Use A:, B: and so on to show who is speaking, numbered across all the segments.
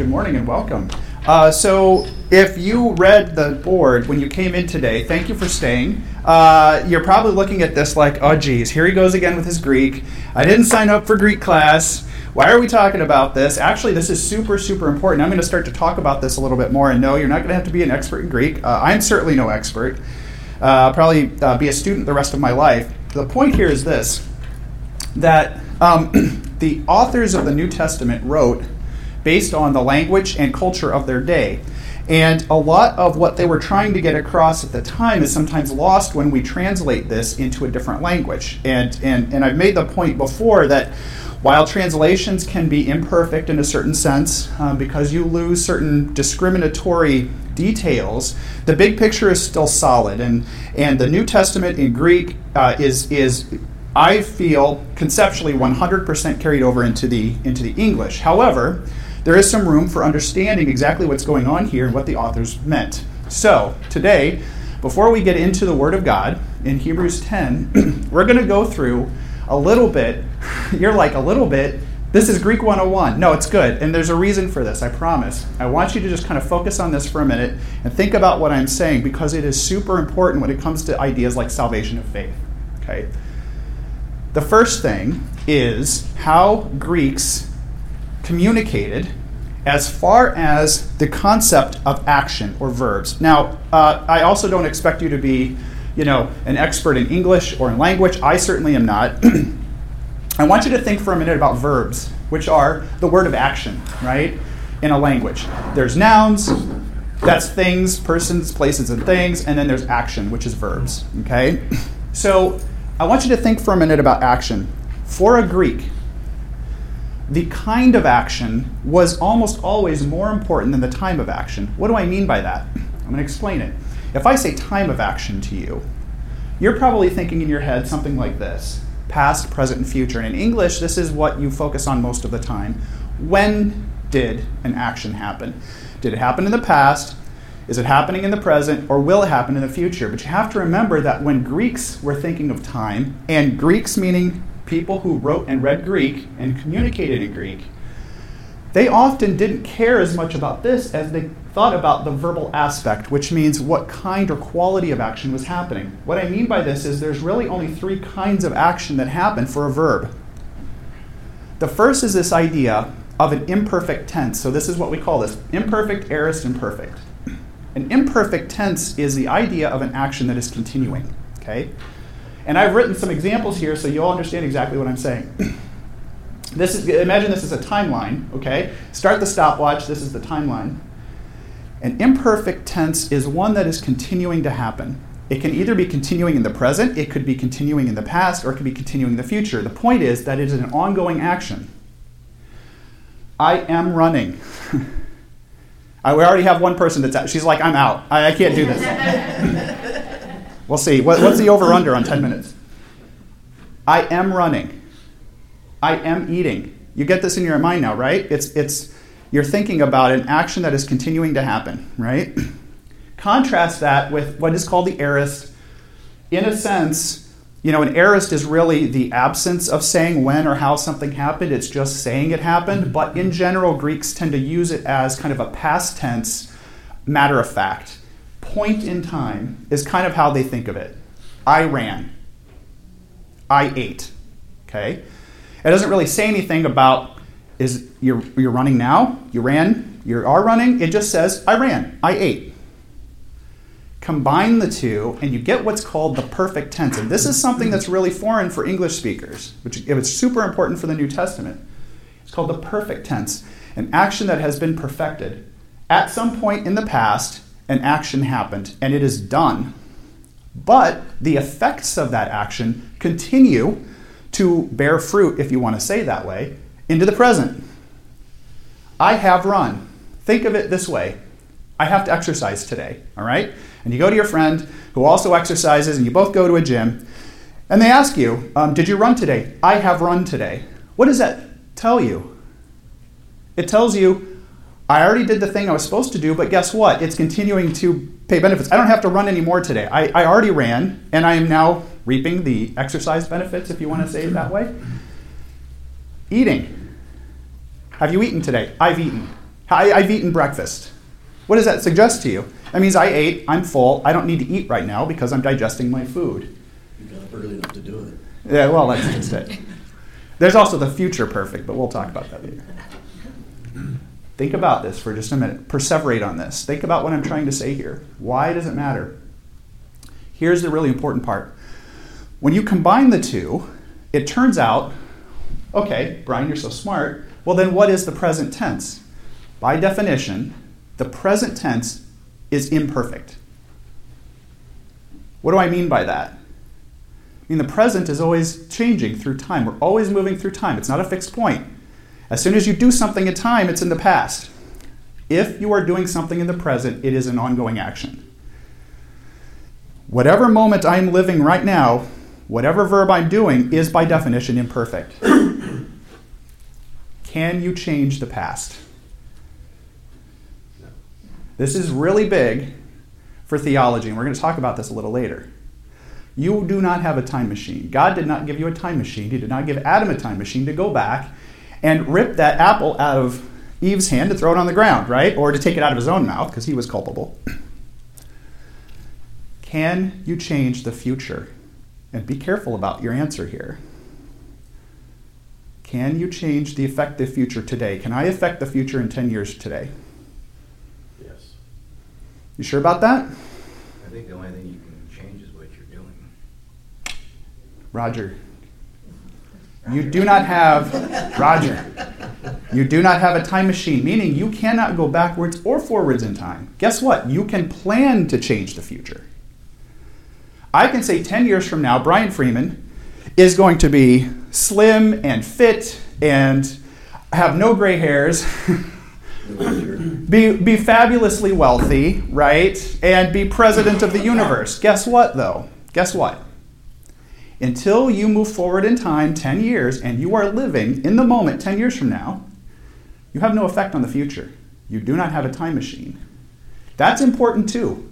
A: Good morning and welcome. Uh, so, if you read the board when you came in today, thank you for staying. Uh, you're probably looking at this like, oh, geez, here he goes again with his Greek. I didn't sign up for Greek class. Why are we talking about this? Actually, this is super, super important. I'm going to start to talk about this a little bit more. And no, you're not going to have to be an expert in Greek. Uh, I'm certainly no expert. Uh, I'll probably uh, be a student the rest of my life. The point here is this that um, the authors of the New Testament wrote based on the language and culture of their day. And a lot of what they were trying to get across at the time is sometimes lost when we translate this into a different language. And, and, and I've made the point before that while translations can be imperfect in a certain sense um, because you lose certain discriminatory details, the big picture is still solid. And, and the New Testament in Greek uh, is, is, I feel, conceptually 100% carried over into the, into the English. However, there is some room for understanding exactly what's going on here and what the authors meant. So, today, before we get into the Word of God in Hebrews 10, we're going to go through a little bit. You're like, a little bit? This is Greek 101. No, it's good. And there's a reason for this, I promise. I want you to just kind of focus on this for a minute and think about what I'm saying because it is super important when it comes to ideas like salvation of faith. Okay? The first thing is how Greeks communicated as far as the concept of action or verbs. Now, uh, I also don't expect you to be, you know, an expert in English or in language. I certainly am not. I want you to think for a minute about verbs, which are the word of action, right? In a language. There's nouns, that's things, persons, places, and things, and then there's action, which is verbs, okay? So I want you to think for a minute about action. For a Greek, the kind of action was almost always more important than the time of action. What do I mean by that? I'm going to explain it. If I say time of action to you, you're probably thinking in your head something like this past, present, and future. And in English, this is what you focus on most of the time. When did an action happen? Did it happen in the past? Is it happening in the present? Or will it happen in the future? But you have to remember that when Greeks were thinking of time, and Greeks meaning people who wrote and read Greek and communicated in Greek, they often didn't care as much about this as they thought about the verbal aspect, which means what kind or quality of action was happening. What I mean by this is there's really only three kinds of action that happen for a verb. The first is this idea of an imperfect tense. So, this is what we call this imperfect, aorist, imperfect. An imperfect tense is the idea of an action that is continuing. Okay? And I've written some examples here so you'll understand exactly what I'm saying. this is, imagine this is a timeline, okay? Start the stopwatch, this is the timeline. An imperfect tense is one that is continuing to happen. It can either be continuing in the present, it could be continuing in the past, or it could be continuing in the future. The point is that it is an ongoing action. I am running. I, we already have one person that's out. She's like, I'm out. I, I can't do this. We'll see. What, what's the over under on 10 minutes? I am running. I am eating. You get this in your mind now, right? It's, it's, you're thinking about an action that is continuing to happen, right? Contrast that with what is called the aorist. In a sense, you know, an aorist is really the absence of saying when or how something happened. It's just saying it happened. But in general, Greeks tend to use it as kind of a past tense matter of fact point in time is kind of how they think of it. I ran. I ate. Okay? It doesn't really say anything about is you're, you're running now, you ran, you are running. It just says I ran, I ate. Combine the two, and you get what's called the perfect tense. And this is something that's really foreign for English speakers, which it's super important for the New Testament. It's called the perfect tense, an action that has been perfected at some point in the past an action happened and it is done. But the effects of that action continue to bear fruit, if you want to say that way, into the present. I have run. Think of it this way I have to exercise today, all right? And you go to your friend who also exercises, and you both go to a gym, and they ask you, um, Did you run today? I have run today. What does that tell you? It tells you I already did the thing I was supposed to do, but guess what? It's continuing to pay benefits. I don't have to run anymore today. I, I already ran, and I am now reaping the exercise benefits, if you want to say it that way. Eating. Have you eaten today? I've eaten. I, I've eaten breakfast. What does that suggest to you? That means I ate, I'm full, I don't need to eat right now because I'm digesting my food.
B: You got up early enough to do it.
A: Yeah, well, that's just it. There's also the future perfect, but we'll talk about that later. Think about this for just a minute. Perseverate on this. Think about what I'm trying to say here. Why does it matter? Here's the really important part. When you combine the two, it turns out okay, Brian, you're so smart. Well, then what is the present tense? By definition, the present tense is imperfect. What do I mean by that? I mean, the present is always changing through time. We're always moving through time. It's not a fixed point. As soon as you do something in time, it's in the past. If you are doing something in the present, it is an ongoing action. Whatever moment I'm living right now, whatever verb I'm doing is by definition imperfect. Can you change the past? This is really big for theology, and we're going to talk about this a little later. You do not have a time machine. God did not give you a time machine. He did not give Adam a time machine to go back and rip that apple out of Eve's hand to throw it on the ground, right? Or to take it out of his own mouth because he was culpable. Can you change the future? And be careful about your answer here. Can you change the effective future today? Can I affect the future in 10 years today?
C: Yes.
A: You sure about that?
C: I think the only thing you can change is what you're doing.
A: Roger. You do not have, Roger, you do not have a time machine, meaning you cannot go backwards or forwards in time. Guess what? You can plan to change the future. I can say 10 years from now, Brian Freeman is going to be slim and fit and have no gray hairs, be, be fabulously wealthy, right? And be president of the universe. Guess what, though? Guess what? Until you move forward in time 10 years and you are living in the moment 10 years from now, you have no effect on the future. You do not have a time machine. That's important too.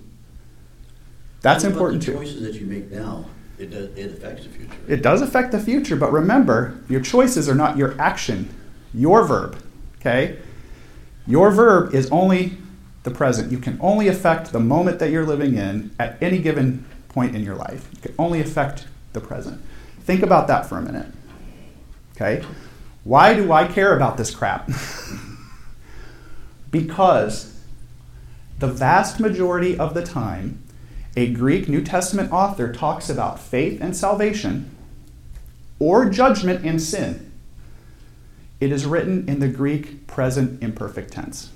A: That's
B: What
A: important
B: the
A: too.
B: choices that you make now, it does, it affects the future.
A: It does affect the future, but remember, your choices are not your action, your verb. Okay? Your verb is only the present. You can only affect the moment that you're living in at any given point in your life. You can only affect the present. Think about that for a minute. Okay? Why do I care about this crap? because the vast majority of the time, a Greek New Testament author talks about faith and salvation or judgment and sin. It is written in the Greek present imperfect tense.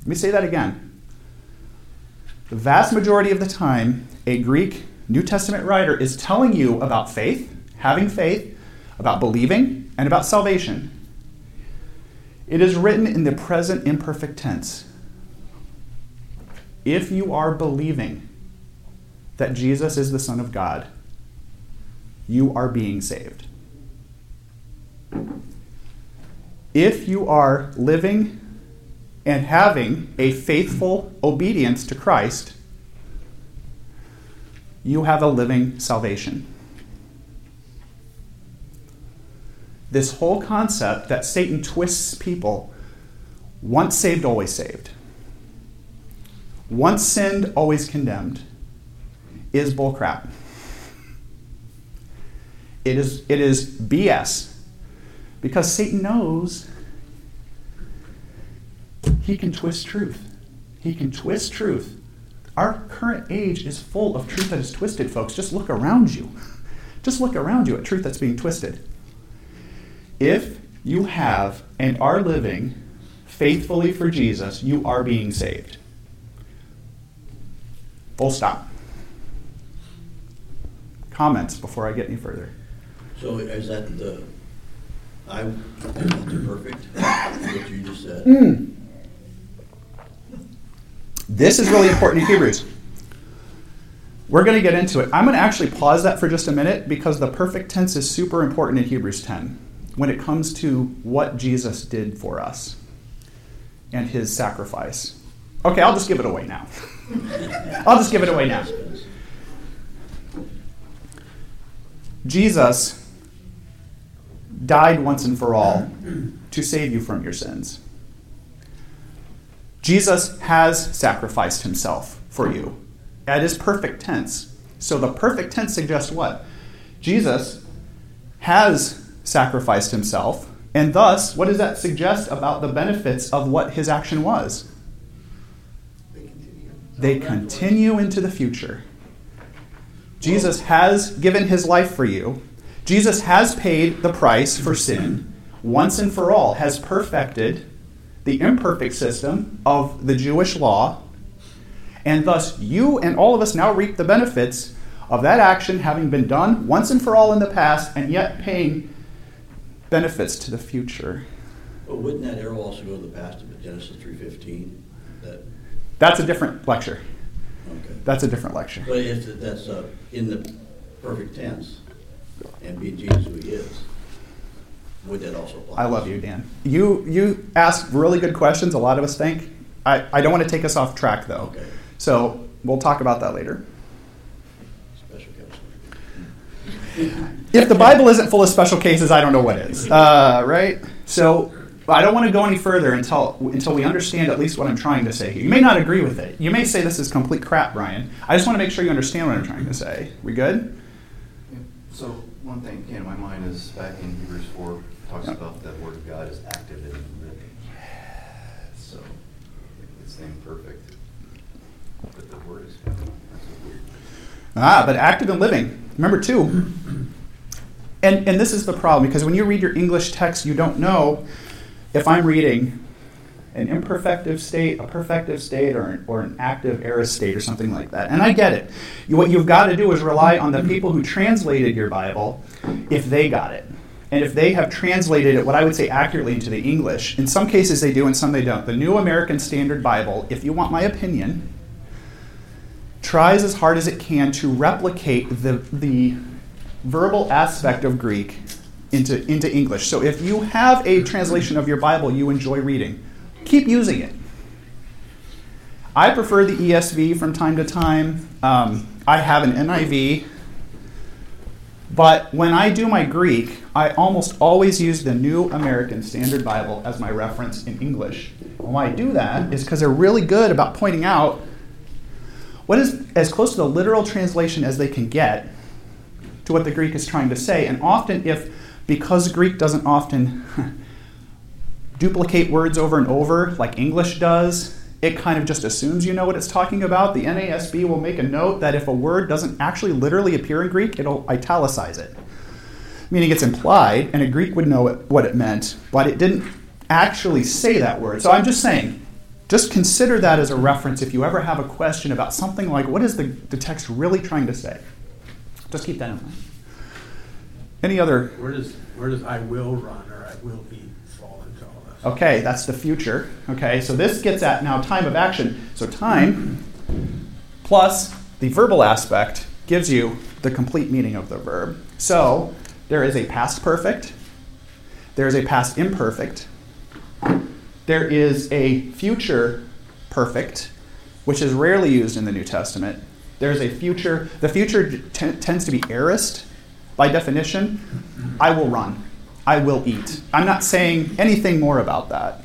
A: Let me say that again. The vast majority of the time, a Greek New Testament writer is telling you about faith, having faith, about believing, and about salvation. It is written in the present imperfect tense. If you are believing that Jesus is the Son of God, you are being saved. If you are living and having a faithful obedience to Christ, you have a living salvation. This whole concept that Satan twists people once saved, always saved, once sinned, always condemned, is bullcrap. It is, it is BS because Satan knows he can twist truth. He can twist truth. Our current age is full of truth that is twisted, folks. Just look around you. Just look around you at truth that's being twisted. If you have and are living faithfully for Jesus, you are being saved. Full stop. Comments before I get any further?
B: So is that the, I, that the perfect, what you just said?
A: Hmm. This is really important in Hebrews. We're going to get into it. I'm going to actually pause that for just a minute because the perfect tense is super important in Hebrews 10 when it comes to what Jesus did for us and his sacrifice. Okay, I'll just give it away now. I'll just give it away now. Jesus died once and for all to save you from your sins. Jesus has sacrificed himself for you. That is perfect tense. So the perfect tense suggests what? Jesus has sacrificed himself, and thus, what does that suggest about the benefits of what his action was? They continue into the future. Jesus has given his life for you. Jesus has paid the price for sin once and for all, has perfected the imperfect system of the Jewish law, and thus you and all of us now reap the benefits of that action having been done once and for all in the past and yet paying benefits to the future.
B: But wouldn't that arrow also go to the past of Genesis three fifteen? That,
A: That's a different lecture.
B: okay.
A: That's a different lecture.
B: But if that's uh, in the perfect tense, and being Jesus who he is, would that also apply?
A: I love you, Dan. You you ask really good questions. A lot of us think. I, I don't want to take us off track though.
B: Okay.
A: So we'll talk about that later.
B: Special counselor.
A: If the Bible isn't full of special cases, I don't know what is. Uh, right? So I don't want to go any further until until we understand at least what I'm trying to say here. You may not agree with it. You may say this is complete crap, Brian. I just want to make sure you understand what I'm trying to say. We good?
C: So one thing came to my mind is back in Hebrews four, talks
A: Yeah.
C: about that word of God is active and living. So it's saying perfect, but the word is of, that's a weird.
A: Ah, but active and living. Remember too. And and this is the problem because when you read your English text, you don't know if I'm reading an imperfective state, a perfective state, or an, or an active aorist state, or something like that. And I get it. You, what you've got to do is rely on the people who translated your Bible, if they got it, and if they have translated it, what I would say accurately into the English. In some cases they do, and some they don't. The New American Standard Bible, if you want my opinion, tries as hard as it can to replicate the, the verbal aspect of Greek into, into English. So if you have a translation of your Bible you enjoy reading, keep using it. I prefer the ESV from time to time. Um, I have an NIV. But when I do my Greek, I almost always use the New American Standard Bible as my reference in English. And why I do that is because they're really good about pointing out what is as close to the literal translation as they can get to what the Greek is trying to say. And often, if because Greek doesn't often duplicate words over and over like English does, it kind of just assumes you know what it's talking about. The NASB will make a note that if a word doesn't actually literally appear in Greek, it'll italicize it, meaning it's implied, and a Greek would know what it meant, but it didn't actually say that word. So I'm just saying, just consider that as a reference if you ever have a question about something like what is the, the text really trying to say. Just keep that in mind. Any other
D: Where does, where does I will run or I will eat fall into all this?
A: Okay, that's the future. Okay, so this gets at now time of action. So time plus the verbal aspect gives you the complete meaning of the verb. So there is a past perfect, there is a past imperfect, there is a future perfect, which is rarely used in the New Testament. There's a future, the future t- tends to be aorist by definition. I will run. I will eat. I'm not saying anything more about that.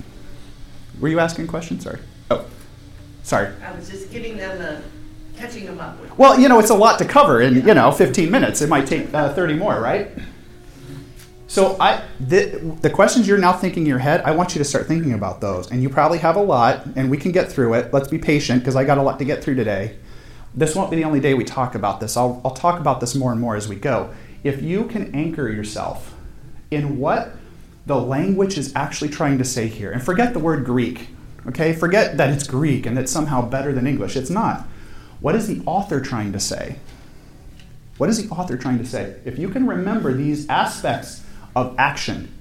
A: Were you asking questions? Sorry. Oh, sorry.
E: I was just giving them the, catching them up with.
A: Well, you know, it's a lot to cover in, you know, 15 minutes. It might take uh, 30 more, right? So I, the, the questions you're now thinking in your head, I want you to start thinking about those. And you probably have a lot, and we can get through it. Let's be patient because I got a lot to get through today. This won't be the only day we talk about this. I'll, I'll talk about this more and more as we go. If you can anchor yourself in what the language is actually trying to say here, and forget the word Greek, okay? Forget that it's Greek and that it's somehow better than English. It's not. What is the author trying to say? What is the author trying to say? If you can remember these aspects of action,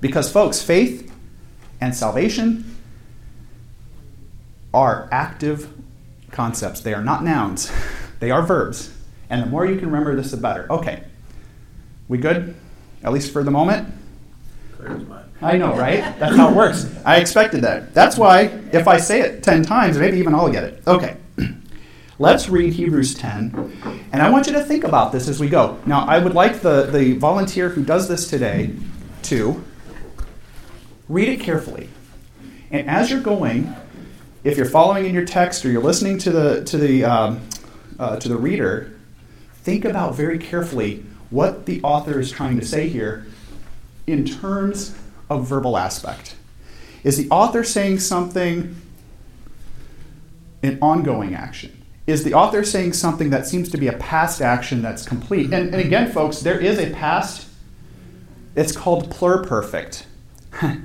A: because, folks, faith and salvation are active concepts. They are not nouns, they are verbs. And the more you can remember this, the better. Okay. We good? At least for the moment?
D: Clear as mud.
A: I know, right? That's how it works. I expected that. That's why, if I say it 10 times, maybe even I'll get it. Okay. Let's read Hebrews 10. And I want you to think about this as we go. Now, I would like the, the volunteer who does this today to read it carefully. And as you're going, if you're following in your text or you're listening to the to the um, uh, to the reader, think about very carefully what the author is trying to say here in terms of verbal aspect. Is the author saying something in ongoing action? Is the author saying something that seems to be a past action that's complete? And, and again, folks, there is a past. It's called pluperfect.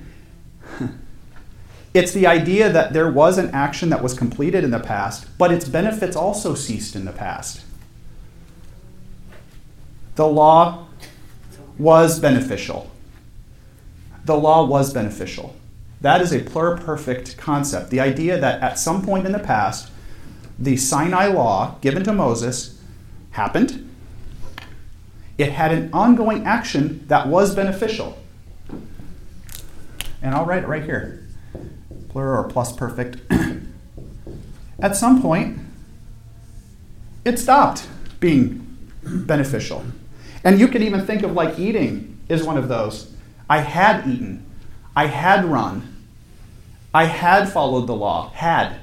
A: it's the idea that there was an action that was completed in the past, but its benefits also ceased in the past. The law was beneficial. The law was beneficial. That is a pluperfect concept. The idea that at some point in the past, the Sinai law given to Moses happened. It had an ongoing action that was beneficial. And I'll write it right here plural or plus perfect. At some point, it stopped being beneficial. And you could even think of like eating is one of those. I had eaten, I had run, I had followed the law. Had.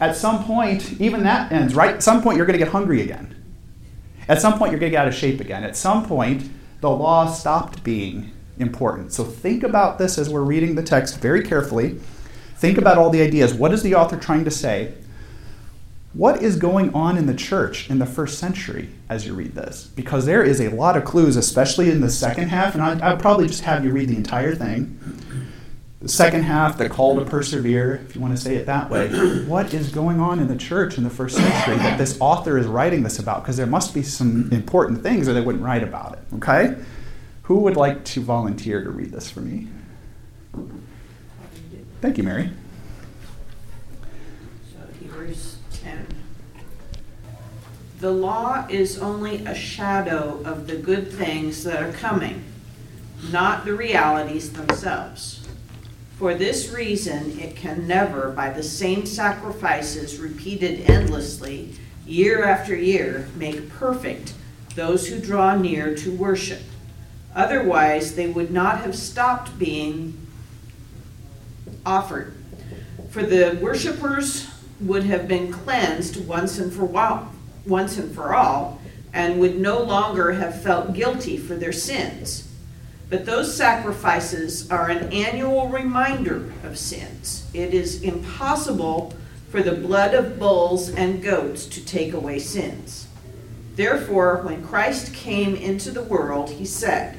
A: At some point, even that ends, right? At some point, you're going to get hungry again. At some point, you're going to get out of shape again. At some point, the law stopped being important. So think about this as we're reading the text very carefully. Think about all the ideas. What is the author trying to say? What is going on in the church in the first century as you read this? Because there is a lot of clues, especially in the second half, and I, would probably just have you read the entire thing. The second half, the call to persevere, if you want to say it that way. What is going on in the church in the first century that this author is writing this about? Because there must be some important things or they wouldn't write about it. Okay? Who would like to volunteer to read this for me? Thank you, Mary.
F: So, Hebrews 10. The law is only a shadow of the good things that are coming, not the realities themselves. For this reason, it can never, by the same sacrifices repeated endlessly, year after year, make perfect those who draw near to worship. Otherwise, they would not have stopped being offered. For the worshippers would have been cleansed once and for all, once and for all, and would no longer have felt guilty for their sins. But those sacrifices are an annual reminder of sins. It is impossible for the blood of bulls and goats to take away sins. Therefore, when Christ came into the world, he said,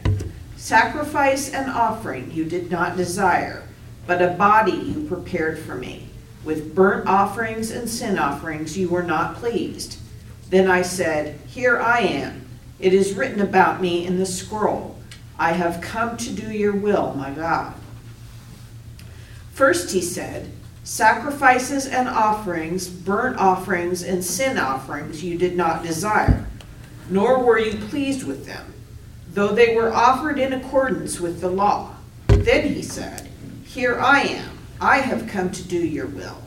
F: Sacrifice and offering you did not desire, but a body you prepared for me. With burnt offerings and sin offerings you were not pleased. Then I said, Here I am. It is written about me in the scroll. I have come to do your will, my God. First, he said, Sacrifices and offerings, burnt offerings and sin offerings you did not desire, nor were you pleased with them, though they were offered in accordance with the law. Then he said, Here I am, I have come to do your will.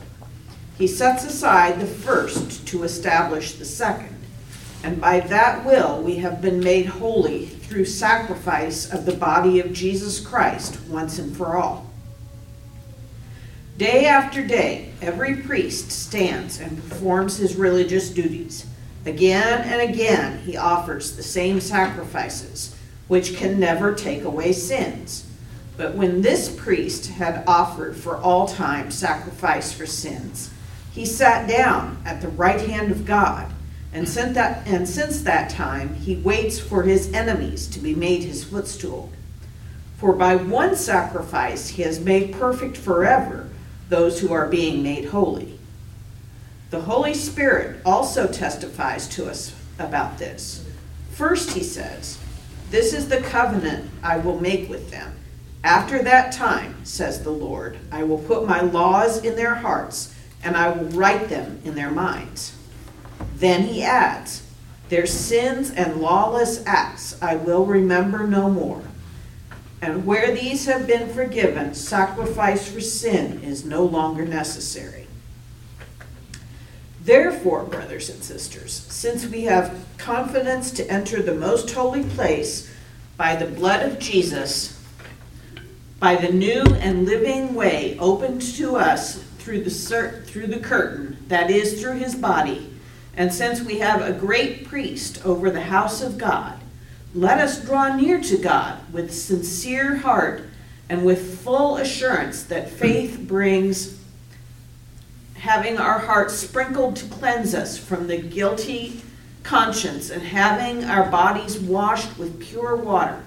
F: He sets aside the first to establish the second, and by that will we have been made holy through sacrifice of the body of Jesus Christ once and for all. Day after day, every priest stands and performs his religious duties. Again and again, he offers the same sacrifices, which can never take away sins. But when this priest had offered for all time sacrifice for sins, he sat down at the right hand of God and, that, and since that time, he waits for his enemies to be made his footstool. For by one sacrifice he has made perfect forever those who are being made holy. The Holy Spirit also testifies to us about this. First, he says, This is the covenant I will make with them. After that time, says the Lord, I will put my laws in their hearts, and I will write them in their minds. Then he adds, Their sins and lawless acts I will remember no more. And where these have been forgiven, sacrifice for sin is no longer necessary. Therefore, brothers and sisters, since we have confidence to enter the most holy place by the blood of Jesus, by the new and living way opened to us through the cer- through the curtain, that is through his body. And since we have a great priest over the house of God, let us draw near to God with sincere heart and with full assurance that faith brings having our hearts sprinkled to cleanse us from the guilty conscience and having our bodies washed with pure water.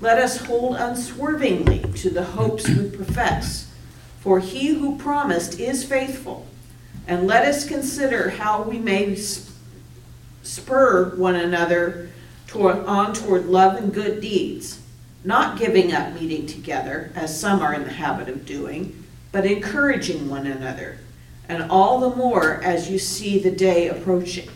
F: Let us hold unswervingly to the hopes we profess, for he who promised is faithful. And let us consider how we may spur one another toward, on toward love and good deeds, not giving up meeting together, as some are in the habit of doing, but encouraging one another, and all the more as you see the day approaching.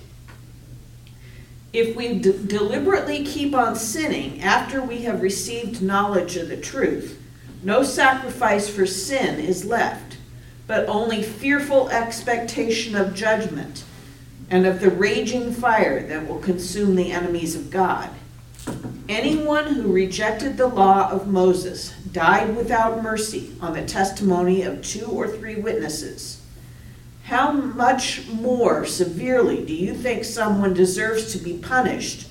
F: If we d- deliberately keep on sinning after we have received knowledge of the truth, no sacrifice for sin is left, but only fearful expectation of judgment and of the raging fire that will consume the enemies of God. Anyone who rejected the law of Moses died without mercy on the testimony of two or three witnesses. How much more severely do you think someone deserves to be punished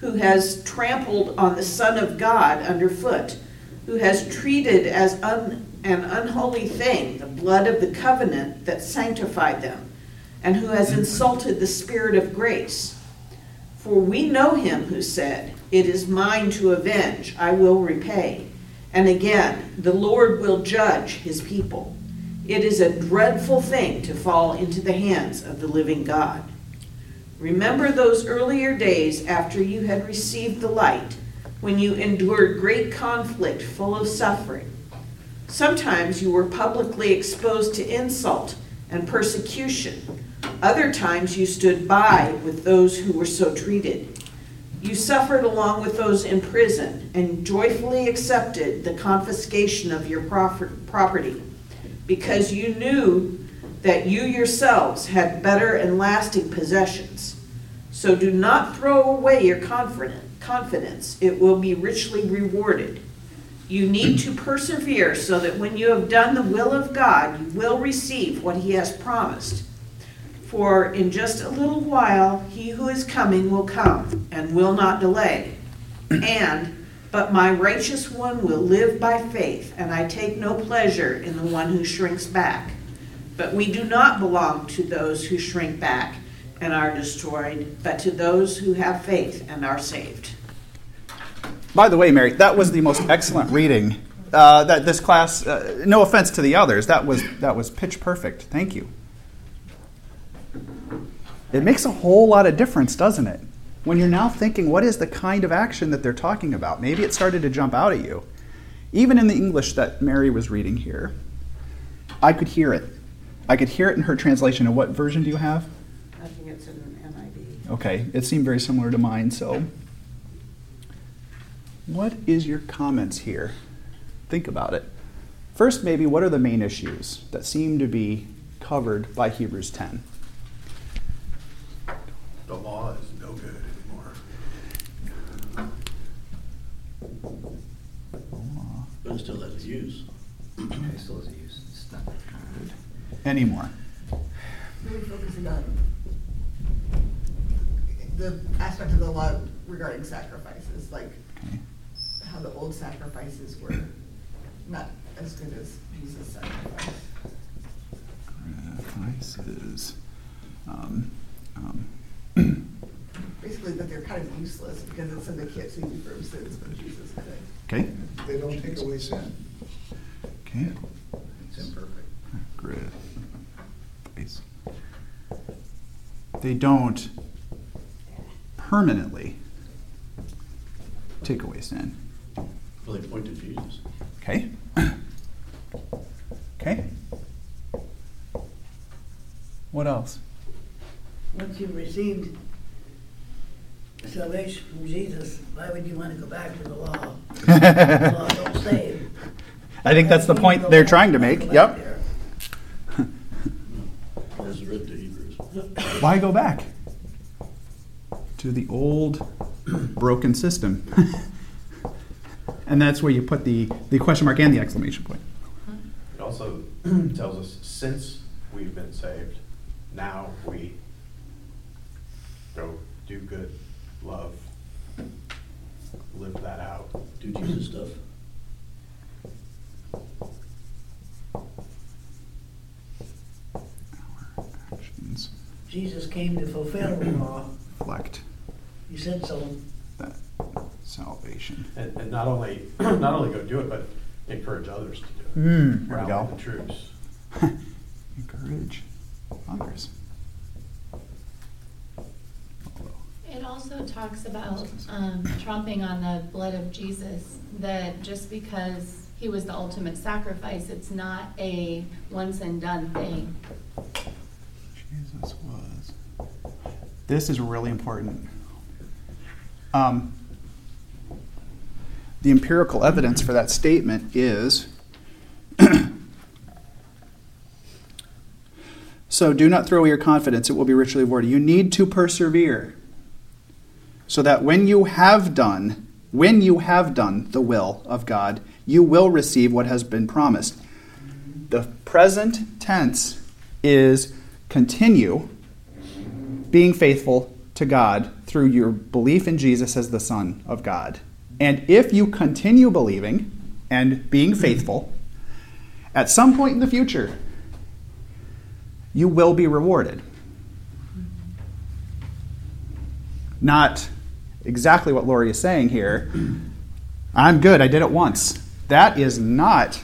F: who has trampled on the Son of God underfoot, who has treated as un, an unholy thing the blood of the covenant that sanctified them, and who has insulted the Spirit of grace? For we know him who said, It is mine to avenge, I will repay. And again, the Lord will judge his people. It is a dreadful thing to fall into the hands of the living God. Remember those earlier days after you had received the light, when you endured great conflict full of suffering. Sometimes you were publicly exposed to insult and persecution. Other times you stood by with those who were so treated. You suffered along with those in prison and joyfully accepted the confiscation of your property because you knew that you yourselves had better and lasting possessions. So do not throw away your confidence, it will be richly rewarded. You need to persevere so that when you have done the will of God, you will receive what He has promised. For in just a little while, He who is coming will come and will not delay. And but my righteous one will live by faith, and I take no pleasure in the one who shrinks back. But we do not belong to those who shrink back and are destroyed, but to those who have faith and are saved.
A: By the way, Mary, that was the most excellent reading uh, that this class. Uh, no offense to the others, that was that was pitch perfect. Thank you. It makes a whole lot of difference, doesn't it? when you're now thinking, what is the kind of action that they're talking about? Maybe it started to jump out at you. Even in the English that Mary was reading here, I could hear it. I could hear it in her translation. And what version do you have?
F: I think it's in NIV.
A: Okay, it seemed very similar to mine. So, what is your comments here? Think about it. First, maybe what are the main issues that seem to be covered by Hebrews 10?
D: The law is no good anymore.
B: But it still has a use.
C: It still has a use. It's not good.
A: Anymore.
G: Really focusing on the aspect of the law regarding sacrifices, like
A: Okay.
G: How the old sacrifices were not as good as Jesus' sacrifice.
A: Sacrifices. Um, um,
G: Basically, that they're kind of useless because it said they can't save you from sins, but Jesus could.
A: okay.
H: They don't take away sin.
A: Okay.
C: It's imperfect.
A: Grid. Place. They don't permanently take away sin.
B: Well, they point to Jesus.
A: Okay. okay. What else?
I: Once you've received salvation from Jesus, why would you want to go back to the law? The law don't save.
A: I think that's the point they're trying to make. Yep.
B: As written to Hebrews.
A: Why go back to the old broken system? and that's where you put the, the question mark and the exclamation point.
C: It also
D: also tells us, since we've been saved, now we go do good, love, live that out.
B: Do Jesus stuff.
A: Actions
I: Jesus came to fulfill the law.
A: reflect
I: He said so.
A: That salvation.
D: And, and not only, not only go do it, but encourage others to do it.
A: Hmm, there we
D: Rally
A: go.
D: the troops.
A: Encourage others.
H: It also talks about um, tromping on the blood of Jesus, that just because he was the ultimate sacrifice, it's not a once and done thing.
A: Jesus was. This is really important. Um, the empirical evidence for that statement is so do not throw away your confidence, it will be richly rewarded. You need to persevere so that when you have done, when you have done the will of God, you will receive what has been promised. The present tense is continue being faithful to God through your belief in Jesus as the Son of God. And if you continue believing and being faithful, at some point in the future, you will be rewarded. Not exactly what Lori is saying here. I'm good, I did it once. That is not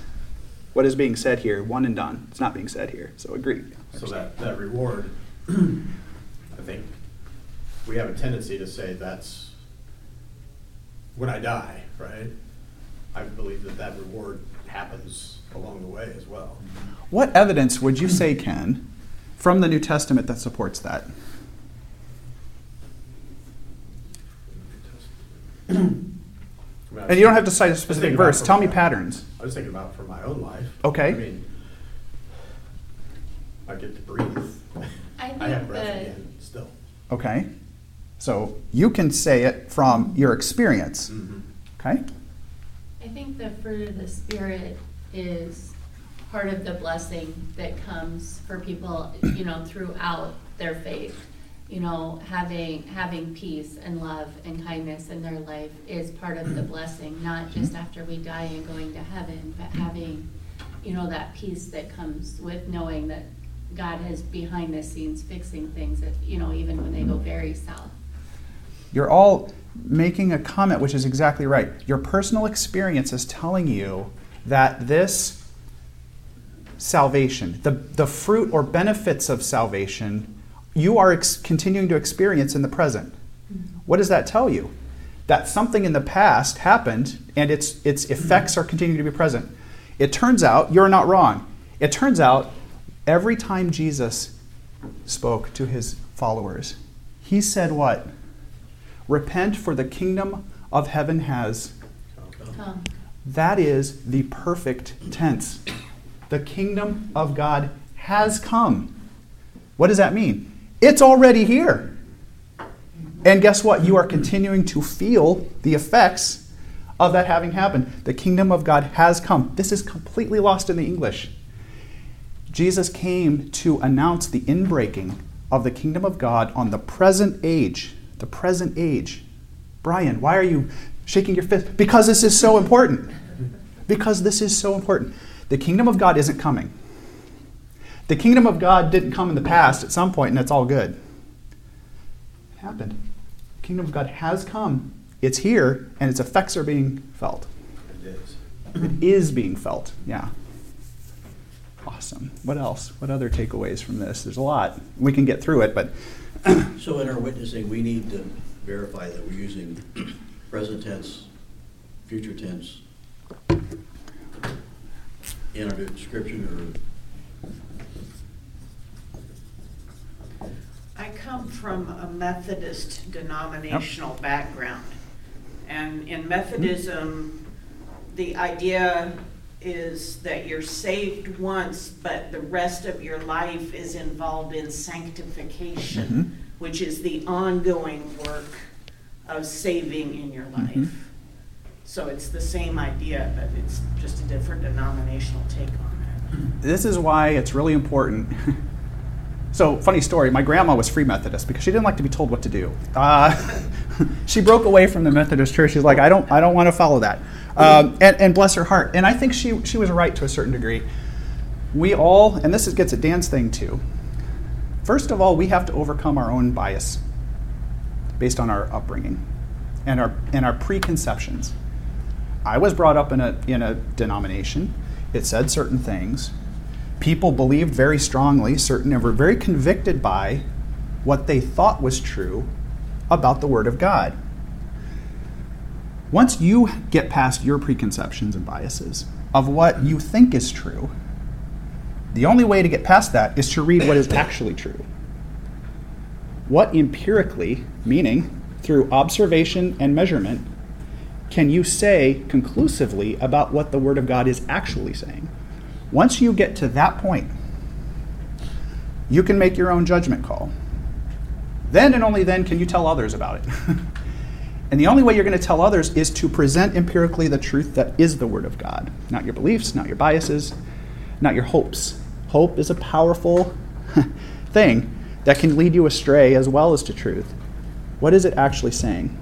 A: what is being said here, one and done. It's not being said here. So agree.
D: So that, that reward, I think, we have a tendency to say that's when I die, right? I believe that that reward happens along the way as well.
A: What evidence would you say, Ken, from the New Testament that supports that? And you don't have to cite a specific verse. Tell me
D: my-
A: patterns.
D: I was thinking about for my own life.
A: Okay.
D: I mean, I get to breathe.
H: I
D: I have breath
H: that-
D: again, still.
A: Okay. So you can say it from your experience.
D: Mm-hmm.
A: Okay?
H: I think the fruit of the Spirit is part of the blessing that comes for people, you know, throughout their faith. You know, having, having peace and love and kindness in their life is part of the blessing, not mm-hmm. just after we die and going to heaven, but mm-hmm. having, you know, that peace that comes with knowing that God is behind the scenes fixing things, if, you know, even when they go mm-hmm. very south.
A: You're all making a comment which is exactly right. Your personal experience is telling you that this salvation, the, the fruit or benefits of salvation, you are ex- continuing to experience in the present. Mm-hmm. What does that tell you? That something in the past happened and its, its effects are continuing to be present. It turns out, you're not wrong. It turns out, every time Jesus spoke to his followers, he said what? Repent, for the kingdom of heaven has.
H: Come.
A: That is the perfect tense. The kingdom of God has come. What does that mean? It's already here. And guess what? You are continuing to feel the effects of that having happened. The kingdom of God has come. This is completely lost in the English. Jesus came to announce the inbreaking of the kingdom of God on the present age. The present age. Brian, why are you shaking your fist? Because this is so important. Because this is so important. The kingdom of God isn't coming. The kingdom of God didn't come in the past at some point, and that's all good. It happened. The kingdom of God has come. It's here, and its effects are being felt.
D: It is.
A: It is being felt. Yeah. Awesome. What else? What other takeaways from this? There's a lot. We can get through it, but
B: So in our witnessing, we need to verify that we're using present tense, future tense in our description
F: I come from a Methodist denominational background. And in Methodism, the idea is that you're saved once, but the rest of your life is involved in sanctification, which is the ongoing work of saving in your life. So it's the same idea, but it's just a different denominational take on it.
A: this is why it's really important. so, funny story my grandma was Free Methodist because she didn't like to be told what to do. Uh, she broke away from the Methodist church. She's like, I don't, I don't want to follow that. Um, and, and bless her heart. And I think she, she was right to a certain degree. We all, and this is, gets at Dan's thing too. First of all, we have to overcome our own bias based on our upbringing and our, and our preconceptions. I was brought up in a, in a denomination. It said certain things. People believed very strongly, certain, and were very convicted by what they thought was true about the Word of God. Once you get past your preconceptions and biases of what you think is true, the only way to get past that is to read what is actually true. What empirically, meaning through observation and measurement, can you say conclusively about what the Word of God is actually saying? Once you get to that point, you can make your own judgment call. Then and only then can you tell others about it. and the only way you're going to tell others is to present empirically the truth that is the Word of God, not your beliefs, not your biases, not your hopes. Hope is a powerful thing that can lead you astray as well as to truth. What is it actually saying?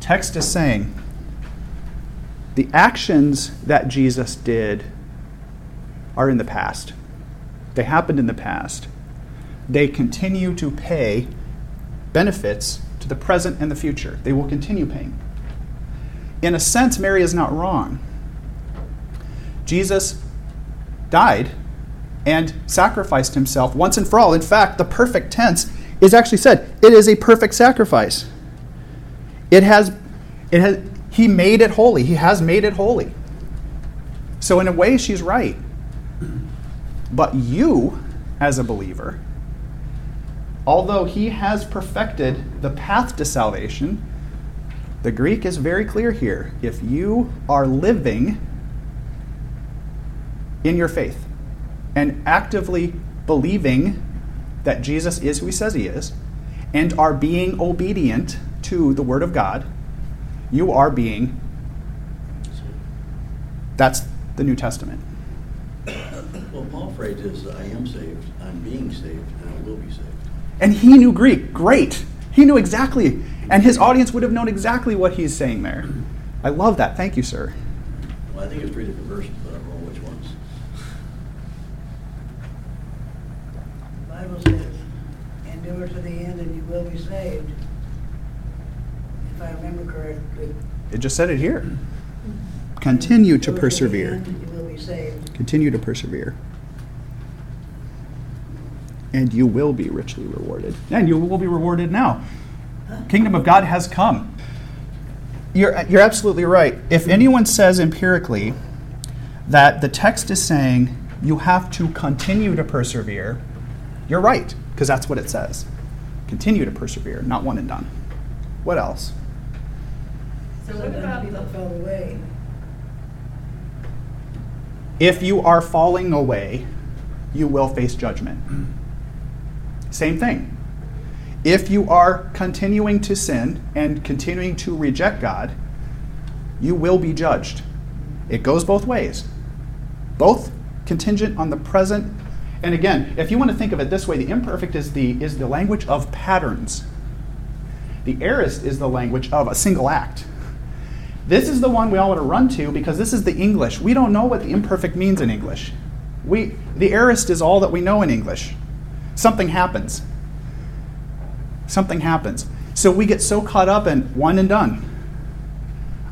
A: Text is saying the actions that Jesus did are in the past. They happened in the past. They continue to pay benefits to the present and the future. They will continue paying. In a sense, Mary is not wrong. Jesus died and sacrificed himself once and for all. In fact, the perfect tense is actually said it is a perfect sacrifice. It has, it has, he made it holy. He has made it holy. So, in a way, she's right. But you, as a believer, although he has perfected the path to salvation, the Greek is very clear here. If you are living in your faith and actively believing that Jesus is who he says he is, and are being obedient to the Word of God, you are being. That's the New Testament.
B: Well, Paul phrases, I am saved, I'm being saved, and I will be saved.
A: And he knew Greek. Great. He knew exactly. And his audience would have known exactly what he's saying there. I love that. Thank you, sir.
B: Well, I think it's three different versions, but I don't know which ones.
I: The Bible says, endure to the end and you will be saved. If I remember correctly.
A: It just said it here. Continue to
I: Endure the
A: persevere.
I: end, You will be saved.
A: Continue to persevere. And you will be richly rewarded. And you will be rewarded now. Kingdom of God has come. You're, you're absolutely right. If anyone says empirically that the text is saying you have to continue to persevere, you're right, because that's what it says. Continue to persevere, not one and done. What else?
E: So what about
I: people fall away.
A: If you are falling away, you will face judgment. Same thing. If you are continuing to sin and continuing to reject God, you will be judged. It goes both ways. Both contingent on the present. And again, if you want to think of it this way, the imperfect is the, is the language of patterns. The aorist is the language of a single act. This is the one we all want to run to because this is the English. We don't know what the imperfect means in English. We, the aorist is all that we know in English. Something happens. Something happens. So we get so caught up in one and done.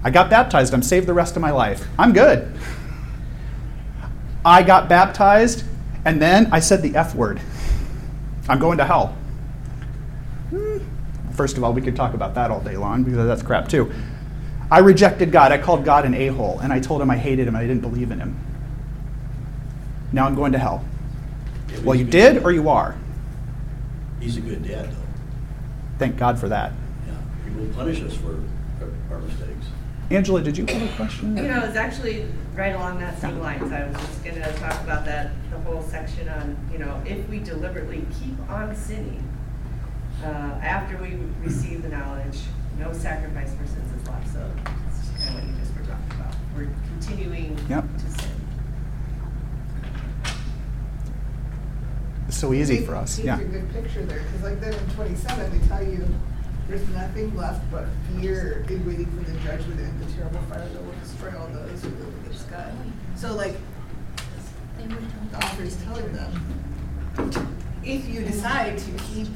A: I got baptized. I'm saved the rest of my life. I'm good. I got baptized and then I said the F word. I'm going to hell. Hmm. First of all, we could talk about that all day long because that's crap too. I rejected God. I called God an a hole and I told him I hated him and I didn't believe in him. Now I'm going to hell.
B: Yeah,
A: Well, you did
B: good-
A: or you are.
B: He's a good dad, though.
A: Thank God for that.
B: Yeah, he will punish us for our- our mistakes.
A: Angela, did you have a question?
E: you know, it's actually right along that same lines. I was just gonna talk about that, the whole section on, you know, if we deliberately keep on sinning, uh, after we receive the knowledge, no sacrifice for sins is left. So it's just kind of what you just were talking about. We're continuing
A: Yep.
E: to sin.
A: So easy for us. Yeah.
G: a good picture there, because like then in twenty-seven, they tell you, there's nothing left but fear in waiting for the judgment and the terrible fire that will destroy all those who live against God. So like, the author is telling them, if you decide to keep,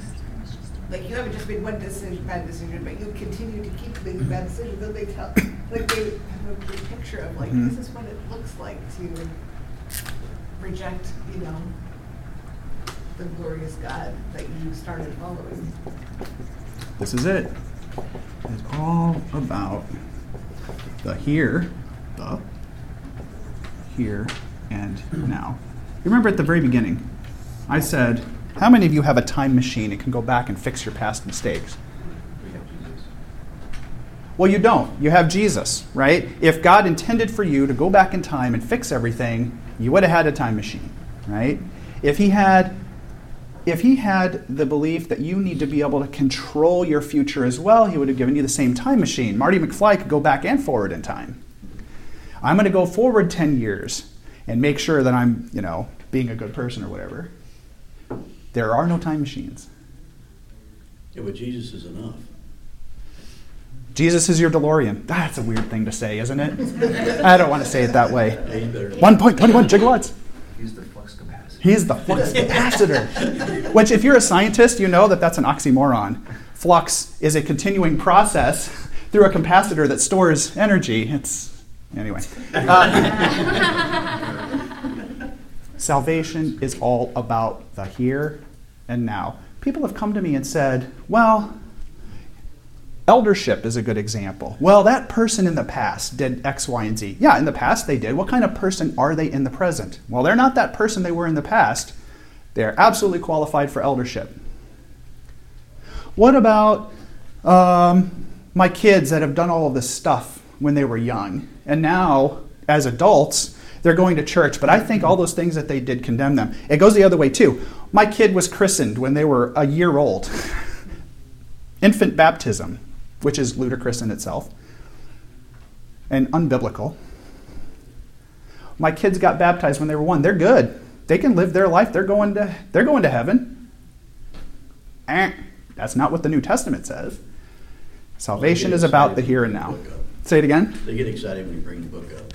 G: like you haven't just made one decision, bad decision, but you continue to keep making bad decisions, then they tell, like they have a good picture of like,
A: Mhm.
G: this is what it looks like to reject, you know, the glorious God that you started following.
A: This is it. It's all about the here, the here, and now. You remember at the very beginning, I said, How many of you have a time machine and can go back and fix your past mistakes? Well, you don't. You have Jesus, right? If God intended for you to go back in time and fix everything, you would have had a time machine, right? If he had if he had the belief that you need to be able to control your future as well, he would have given you the same time machine. Marty McFly could go back and forward in time. I'm going to go forward 10 years and make sure that I'm, you know, being a good person or whatever. There are no time machines.
B: Yeah, but Jesus is enough.
A: Jesus is your DeLorean. That's a weird thing to say, isn't it? I don't want to say it that way.
B: Yeah, you better.
A: 1.21 gigawatts.
C: He's the flux capacitor.
A: He's the flux capacitor. Which, if you're a scientist, you know that that's an oxymoron. Flux is a continuing process through a capacitor that stores energy. It's anyway. Uh, salvation is all about the here and now. People have come to me and said, "Well, eldership is a good example. Well, that person in the past did X, Y, and Z. Yeah, in the past they did. What kind of person are they in the present? Well, they're not that person they were in the past. They're absolutely qualified for eldership. What about um, my kids that have done all of this stuff when they were young, and now, as adults, they're going to church, but I think all those things that they did condemn them. It goes the other way, too. My kid was christened when they were a year old. Infant baptism, which is ludicrous in itself and unbiblical. My kids got baptized when they were one. They're good. They can live their life. They're going to, they're going to heaven. Eh, that's not what the New Testament says. Salvation is about the here and now. Say it again.
B: They get excited when you bring the book up,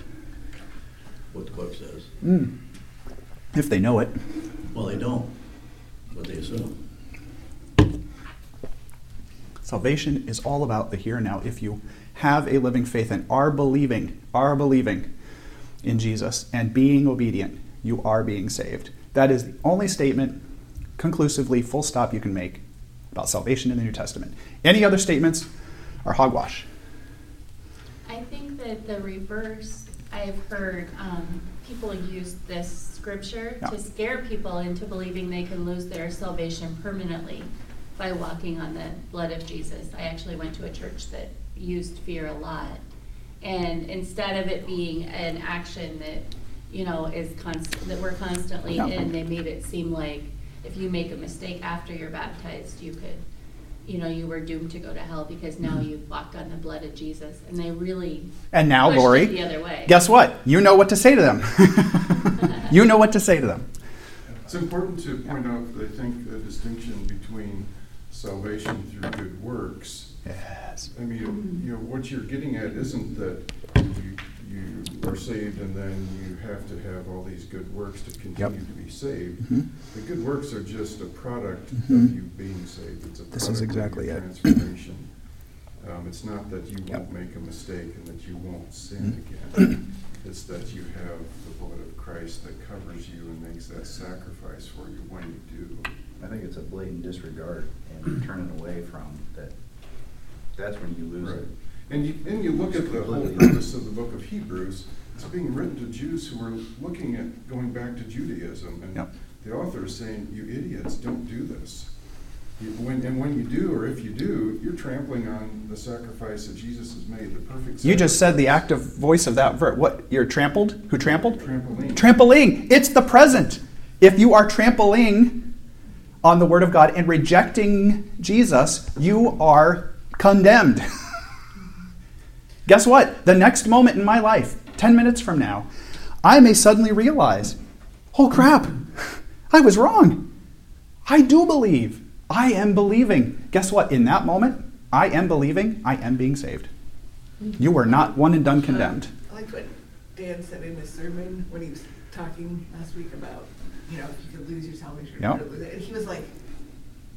B: what the book says.
A: Mm. If they know it.
B: Well, they don't, but they assume.
A: Salvation is all about the here and now. If you have a living faith and are believing, are believing in Jesus and being obedient, you are being saved. That is the only statement, conclusively, full stop, you can make about salvation in the New Testament. Any other statements are hogwash.
H: I think that the reverse, I've heard um, people use this scripture
A: Yeah.
H: to scare people into believing they can lose their salvation permanently by walking on the blood of Jesus. I actually went to a church that used fear a lot. And instead of it being an action that, you know, is constant, that we're constantly
A: Yeah.
H: in, they made it seem like if you make a mistake after you're baptized, you could, you know, you were doomed to go to hell because
A: Mm-hmm.
H: now you've walked on the blood of Jesus. And they really
A: And now,
H: pushed it
A: Lori,
H: the other way.
A: guess what? You know what to say to them. you know what to say to them.
J: It's important to point out, I think, the distinction between salvation through good works.
A: Yes.
J: I mean, you know, what you're getting at isn't that you, you are saved and then you have to have all these good works to continue to be saved.
A: Mhm.
J: The good works are just a product
A: Mhm.
J: of you being saved. It's a
A: This is
J: product of
A: exactly
J: your
A: it.
J: transformation. Um, it's not that you
A: Yep.
J: won't make a mistake and that you won't sin
A: Mhm.
J: again. It's that you have the blood of Christ that covers you and makes that sacrifice for you when you do.
C: I think it's a blatant disregard and turning away from that. That's when you lose
J: Right.
C: it.
J: And you, and you look at the whole
C: Completely.
J: purpose of the book of Hebrews, it's being written to Jews who are looking at going back to Judaism. And
A: Yep.
J: the author is saying, you idiots, don't do this. You- When, and when you do, or if you do, you're trampling on the sacrifice that Jesus has made, the perfect
A: You just said the active voice of that verse. What? You're trampled? Who trampled?
J: Trampoline.
A: Trampoline. It's the present. If you are trampling on the Word of God and rejecting Jesus, you are condemned. Guess what? The next moment in my life, 10 minutes from now, I may suddenly realize, oh crap, I was wrong. I do believe. I am believing. Guess what? In that moment, I am believing, I am being saved. You were not one and done uh, condemned.
G: I like what Dan said in his sermon when he was talking last week about, you know, if you could lose your salvation,
A: Yep.
G: you could lose it. And he was like,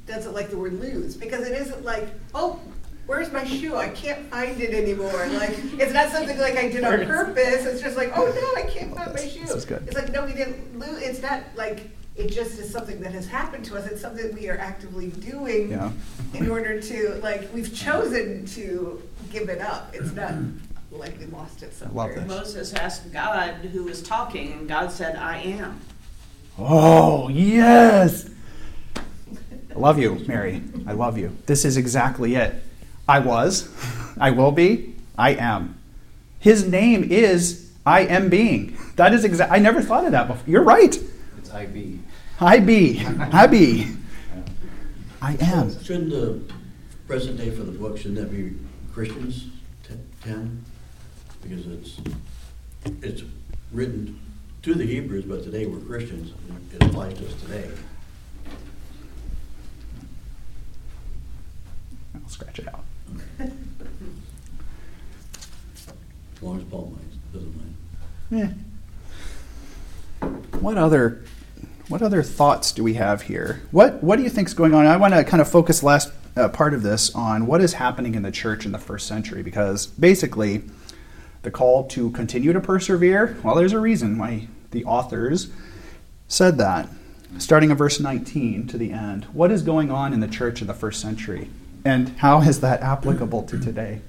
G: doesn't like the word lose because it isn't like, oh, where's my shoe? I can't find it anymore. Like, it's not something like I did on purpose. It's just like, oh no, I can't find my shoe.
A: This is good.
G: It's like, no, we didn't lose. It's not like, it just is something that has happened to us. It's something we are actively doing
A: Yeah.
G: in order to, like, we've chosen to give it up. It's not like we lost it
A: love
G: somewhere.
A: this.
F: Moses asked God who was talking, and God said, I am.
A: Oh, yes. I love you, Mary. I love you. This is exactly it. I was, I will be, I am. His name is I am being. That is exact. I never thought of that before. You're right.
C: It's IB.
A: I be. I be. I am.
B: Shouldn't the present day for the book, shouldn't that be Christians, ten? Because it's, it's written to the Hebrews, but today we're Christians, it applies to us today.
A: I'll scratch it out.
B: As long as Paul minds, doesn't mind.
A: Eh. What other what other thoughts do we have here? What what do you think's going on? I want to kind of focus last uh, part of this on what is happening in the church in the first century because basically the call to continue to persevere, well there's a reason why the authors said that. Starting at verse 19 to the end. What is going on in the church in the first century? And how is that applicable to today?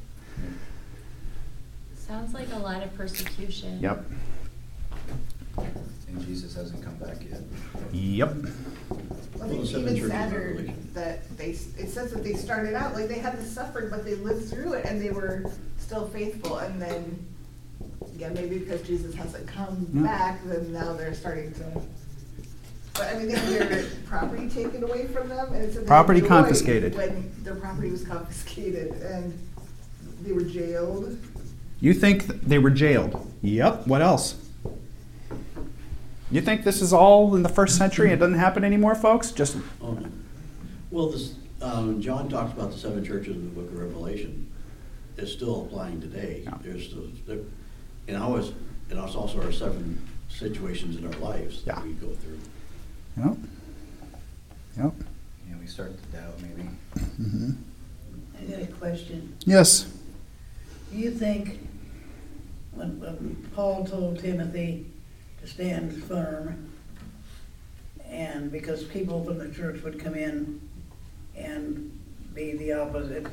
H: Sounds like a lot of persecution.
A: Yep.
C: And Jesus hasn't come back yet.
A: Yep.
G: I think
B: the
G: even
B: churches
G: sadder that they, it says that they started out, like they had the suffering, but they lived through it and they were still faithful and then, yeah, maybe because Jesus hasn't come
A: Yeah.
G: back, then now they're starting to. But I mean, they had their property taken away from them and it's.
A: Property confiscated.
G: When their property was confiscated and they were jailed.
A: You think th- they were jailed? Yep. What else? You think this is all in the first century? And it doesn't happen anymore, folks? Just
B: Oh, no. Well, this, um, John talks about the seven churches in the book of Revelation. It's still applying today.
A: Yeah.
B: There's, still- there, and I was, and it's also our seven situations in our lives
A: Yeah.
B: that we go through.
A: yep. Yep.
C: You know, we start to doubt maybe.
A: hmm
I: I got a question.
A: Yes.
I: Do you think when, when Paul told Timothy to stand firm, and because people from the church would come in and be the opposite,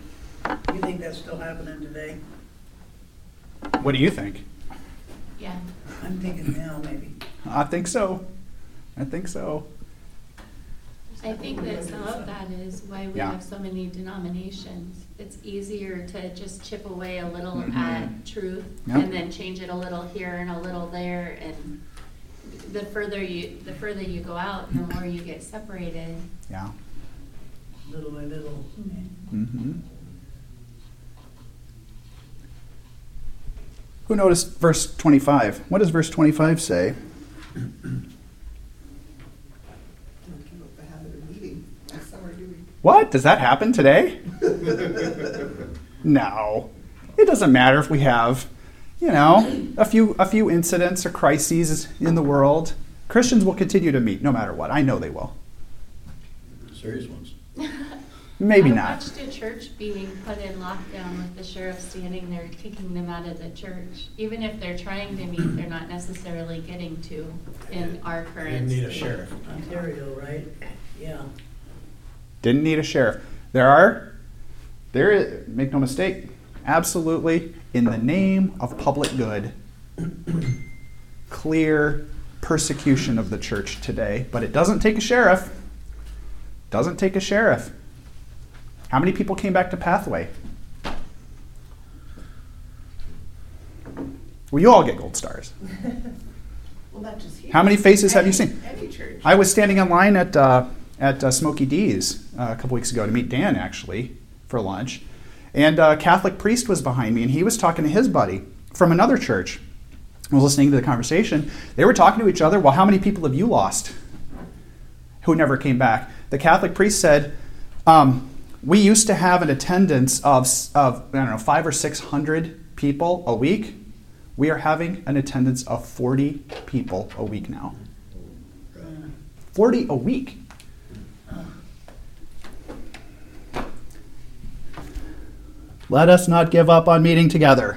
I: do you think that's still happening today?
A: What do you think?
H: Yeah.
I: I'm thinking now, maybe.
A: I think so. I think so.
H: I think that some of that is why we
A: Yeah.
H: have so many denominations. It's easier to just chip away a little
A: Mhm.
H: at truth
A: Yep.
H: and then change it a little here and a little there and the further you, the further you go out, the more you get separated.
A: Yeah.
I: Little by little.
A: hmm Who noticed verse 25? What does verse 25 say?
G: Don't keep up the habit of meeting, as some are doing.
A: What? Does that happen today? No. It doesn't matter if we have, you know, a few a few incidents or crises in the world. Christians will continue to meet no matter what. I know they will.
B: Serious ones.
A: Maybe
H: I
A: not.
H: watched a church being put in lockdown with the sheriff standing there kicking them out of the church. Even if they're trying to meet, they're not necessarily getting to in our
D: You
H: current.
D: need a sheriff.
I: Ontario, right? Yeah.
A: Didn't need a sheriff. There are there is, make no mistake, absolutely in the name of public good. Clear persecution of the church today, but it doesn't take a sheriff. Doesn't take a sheriff. How many people came back to Pathway? Well, you all get gold stars.
G: Well, not just here.
A: How many faces have you seen?
G: Any church.
A: I was standing in line at uh, at uh, Smoky D's uh, a couple weeks ago to meet Dan actually for lunch, and a Catholic priest was behind me, and he was talking to his buddy from another church. I was listening to the conversation. They were talking to each other. Well, how many people have you lost who never came back? the Catholic priest said, um, we used to have an attendance of, of I don't know five or six hundred people a week. We are having an attendance of forty people a week now. Forty a week. Let us not give up on meeting together,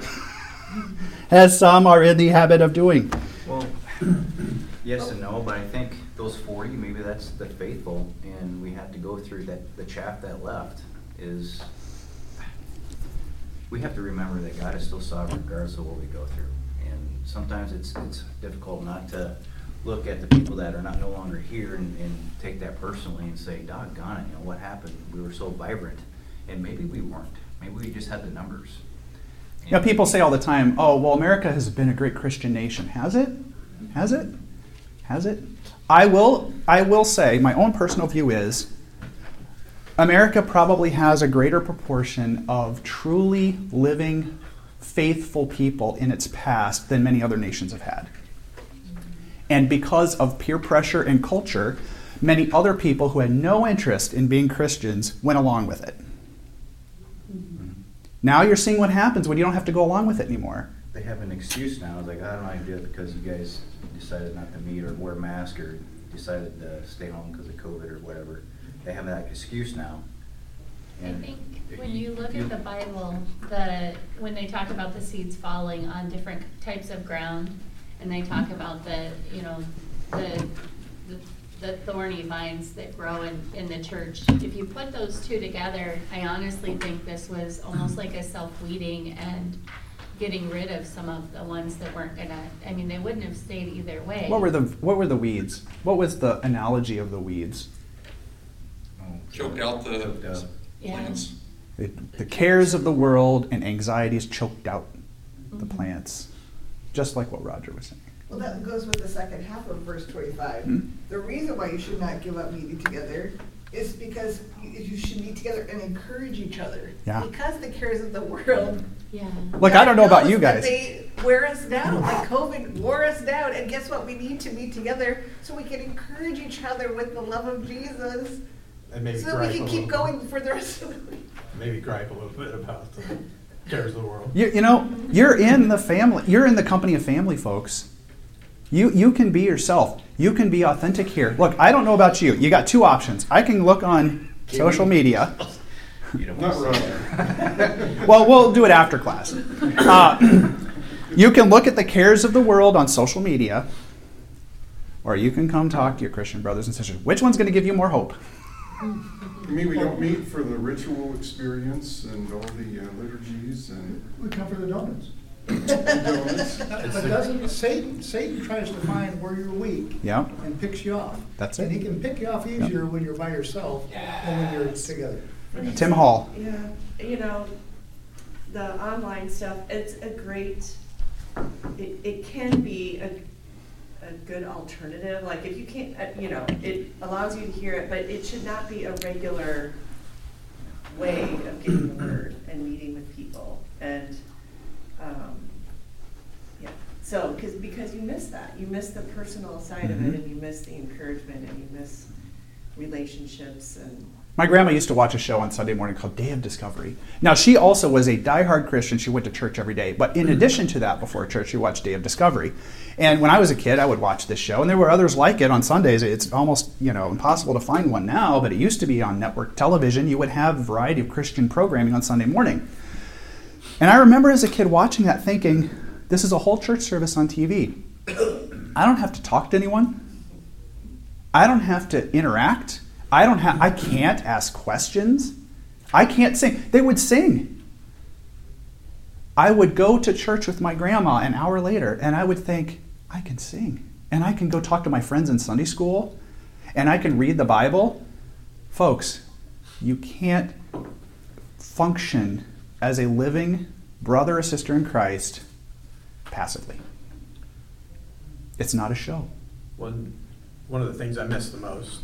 A: as some are in the habit of doing.
C: Well, yes and no, but I think those forty, maybe that's the faithful, and we have to go through that, the chaff that left is, we have to remember that God is still sovereign regardless of what we go through. And sometimes it's, it's difficult not to look at the people that are not no longer here and, and take that personally and say, doggone it, you know, what happened? We were so vibrant, and maybe we weren't, maybe we just had the numbers.
A: You know, people say all the time, "Oh, well, America has been a great Christian nation." Has it? Has it? Has it? I will. I will say my own personal view is America probably has a greater proportion of truly living, faithful people in its past than many other nations have had. And because of peer pressure and culture, many other people who had no interest in being Christians went along with it. Now you're seeing what happens when you don't have to go along with it anymore.
C: they have an excuse now. It's like, I don't know, I do it because you guys decided not to meet or wear masks or decided to stay home because of COVID or whatever. They have that excuse now.
H: I think when you look at the Bible, the, when they talk about the seeds falling on different types of ground, and they talk about the, you know, the, the- the thorny vines that grow in, in the church, if you put those two together, I honestly think this was almost like a self-weeding and getting rid of some of the ones that weren't gonna, I mean, they wouldn't have stayed either way.
A: What were the What were the weeds? What was the analogy of the weeds?
C: Oh,
K: Choked out the
C: Choked out.
H: Yeah.
K: plants.
A: It, the cares of the world and anxieties choked out the
H: Mhm.
A: plants, just like what Roger was saying.
G: Well, that goes with the second half of verse twenty-five.
A: Hmm?
G: The reason why you should not give up meeting together is because you you should meet together and encourage each other.
A: Yeah.
G: Because the cares of the world.
H: Yeah.
A: Look, I don't know about you
G: knows that
A: guys.
G: They wear us down, like COVID wore us down, and guess what? We need to meet together so we can encourage each other with the love of Jesus.
D: And maybe
G: So that
D: gripe
G: we
D: a
G: can keep
D: little-
G: going for the rest of the week.
D: Maybe gripe a little bit about the cares of the world.
A: You, you know, you're in the family. You're in the company of family, folks. You you can be yourself. You can be authentic here. Look, I don't know about you. You got two options. I can look on social media.
C: You don't
J: Not
C: want.
A: Well, we'll do it after class. Uh, you can look at the cares of the world on social media, or you can come talk to your Christian brothers and sisters. Which one's going to give you more hope?
J: I mean, we don't meet for the ritual experience and all the uh, liturgies and
L: We come for the donuts.
J: Donuts.
L: But doesn't, Satan, Satan tries to find where you're weak
A: Yeah.
L: and picks you off.
A: That's
L: And
A: it.
L: he can pick you off easier when you're by yourself than when you're together.
A: Tim Hall.
E: Yeah, you know, the online stuff, it's a great, it, it can be a, a good alternative, like if you can't, uh, you know, it allows you to hear it, but it should not be a regular way of getting the word and meeting with people, and, um, yeah, so, because, because you miss that, you miss the personal side of
A: Mhm.
E: it, and you miss the encouragement, and you miss relationships and
A: My grandma used to watch a show on Sunday morning called Day of Discovery. Now, she also was a diehard Christian. She went to church every day. But in addition to that, before church, she watched Day of Discovery. And when I was a kid, I would watch this show. And there were others like it on Sundays. It's almost, you know, impossible to find one now, but it used to be on network television. You would have a variety of Christian programming on Sunday morning. And I remember as a kid watching that thinking, this is a whole church service on TV. I don't have to talk to anyone. I don't have to interact. I don't have I can't ask questions. I can't sing. They would sing. I would go to church with my grandma an hour later and I would think, I can sing. And I can go talk to my friends in Sunday school and I can read the Bible. Folks, you can't function as a living brother or sister in Christ passively. It's not a show.
D: One, one of the things I miss the most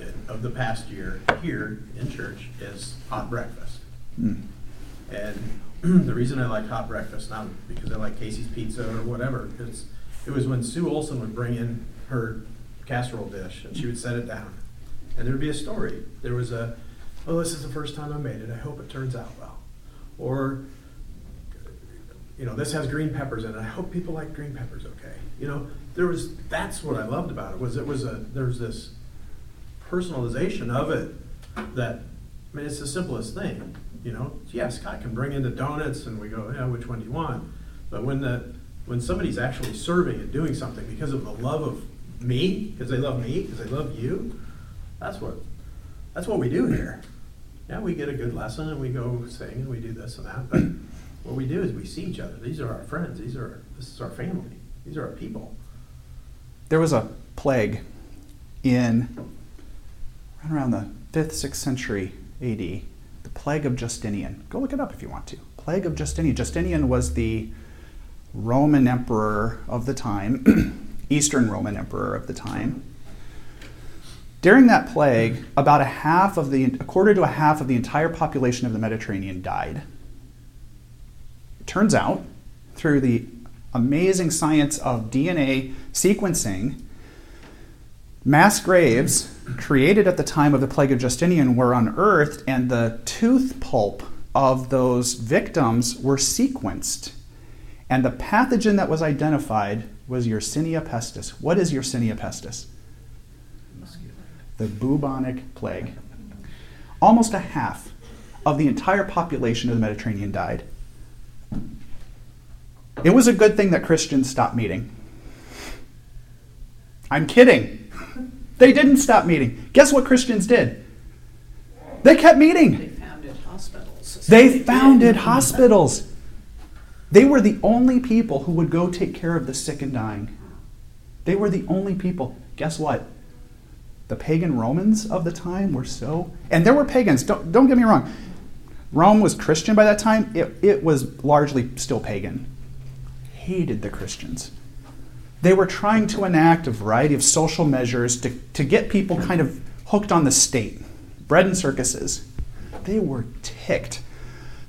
D: in- of the past year here in church is hot breakfast.
A: Mm.
D: And the reason I like hot breakfast, not because I like Casey's Pizza or whatever, it's, it was when Sue Olson would bring in her casserole dish and she would set it down.
L: and there'd be a story. There was a, oh, this is the first time I made it. I hope it turns out well. Or, you know, this has green peppers in it. I hope people like green peppers. Okay. You know, there was. That's what I loved about it. Was it was a there's this personalization of it that I mean, it's the simplest thing. You know, yeah, Scott can bring in the donuts, and we go, yeah, which one do you want? But when the when somebody's actually serving and doing something because of the love of me, because they love me, because they love you, that's what that's what we do here. Yeah, we get a good lesson and we go sing and we do this and that, but what we do is we see each other. These are our friends. These are this is our family. These are our people.
A: There was a plague in right around the 5th, 6th century AD, the plague of Justinian. Go look it up if you want to. Plague of Justinian. Justinian was the Roman emperor of the time, Eastern Roman emperor of the time. During that plague, about a half of the, a quarter to a half of the entire population of the Mediterranean died. It turns out, through the amazing science of DNA sequencing, mass graves created at the time of the plague of Justinian were unearthed, and the tooth pulp of those victims were sequenced. And the pathogen that was identified was Yersinia pestis. What is Yersinia pestis? The bubonic plague. Almost a half of the entire population of the Mediterranean died. It was a good thing that Christians stopped meeting. I'm kidding. They didn't stop meeting. Guess what Christians did? They kept meeting.
F: They founded hospitals.
A: They founded hospitals. They were the only people who would go take care of the sick and dying. They were the only people. Guess what? The pagan Romans of the time were so, and there were pagans, don't, don't get me wrong. Rome was Christian by that time, it, it was largely still pagan. Hated the Christians. They were trying to enact a variety of social measures to, to get people kind of hooked on the state, bread and circuses. They were ticked.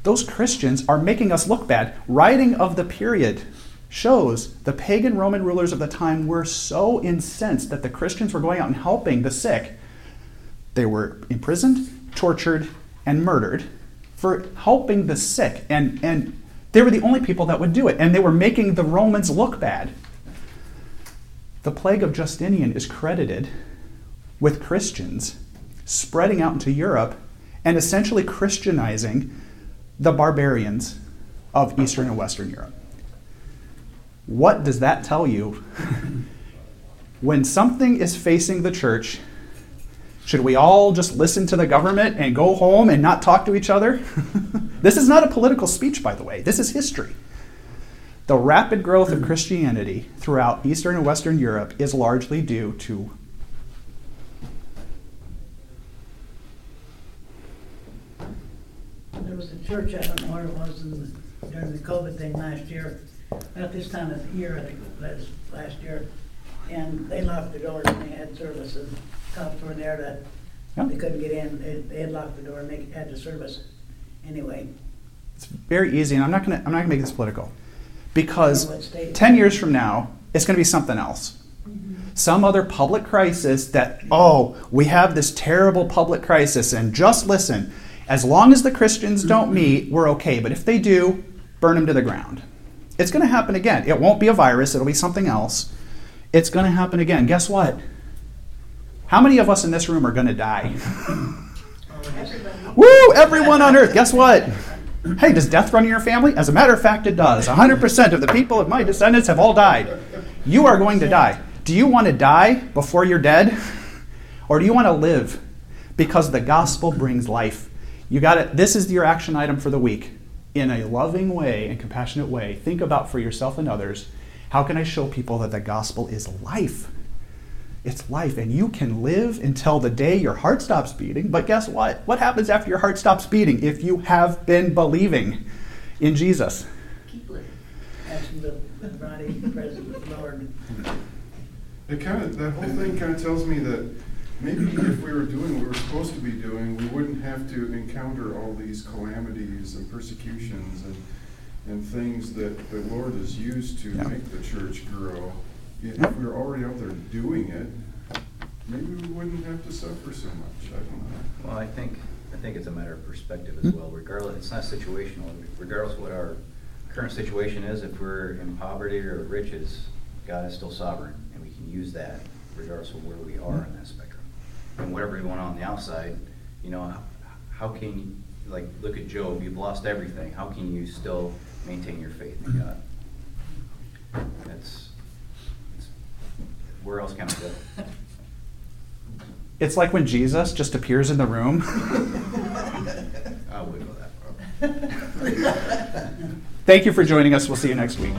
A: Those Christians are making us look bad. Writing of the period shows the pagan Roman rulers of the time were so incensed that the Christians were going out and helping the sick. They were imprisoned, tortured, and murdered for helping the sick. And, and they were the only people that would do it. And they were making the Romans look bad. The plague of Justinian is credited with Christians spreading out into Europe and essentially Christianizing the barbarians of Eastern and Western Europe. What does that tell you? when something is facing the church, should we all just listen to the government and go home and not talk to each other? this is not a political speech, by the way. This is history. The rapid growth of Christianity throughout Eastern and Western Europe is largely due to
I: There was a church, I don't know where it was in the, during the COVID thing last year, about this time of the year, I think, last, last year. And they locked the doors and they had service and cops were there that,
A: Yeah.
I: they couldn't get in, they, they had locked the door and they had to service. Anyway,
A: It's very easy, and I'm not gonna I'm not gonna make this political, because
I: state?
A: ten years from now it's gonna be something else, mm-hmm. some other public crisis that oh we have this terrible public crisis, and just listen, as long as the Christians don't meet, we're okay, but if they do, burn them to the ground. It's gonna happen again. It won't be a virus; it'll be something else. It's gonna happen again. Guess what? How many of us in this room are gonna die? Woo! Everyone on earth. Guess what? Hey, does death run in your family? As a matter of fact, it does. 100% of the people of my descendants have all died. You are going to die. Do you want to die before you're dead? Or do you want to live? Because the gospel brings life. You got it. This is your action item for the week. In a loving way and compassionate way, think about for yourself and others how can I show people that the gospel is life? It's life, and you can live until the day your heart stops beating. But guess what? What happens after your heart stops beating if you have been believing in Jesus?
H: Keep living.
I: asking the body present Lord.
J: It kind of, that whole thing kind of tells me that maybe if we were doing what we were supposed to be doing, we wouldn't have to encounter all these calamities and persecutions and, and things that the Lord has used to
A: Yeah.
J: make the church grow. If we were already out there doing it, maybe we wouldn't have to suffer so much, I don't know.
C: Well, I think, I think it's a matter of perspective as hmm. well, regardless, it's not situational, regardless of what our current situation is, if we're in poverty or riches, God is still sovereign, and we can use that regardless of where we are in that spectrum. And whatever going on on the outside, you know, how- how can, you like, look at Job, you've lost everything, how can you still maintain your faith in God? That's, it's- where else can I go?
A: It's like when Jesus just appears in the room.
C: I wouldn't go that far.
A: Thank you for joining us. We'll see you next week.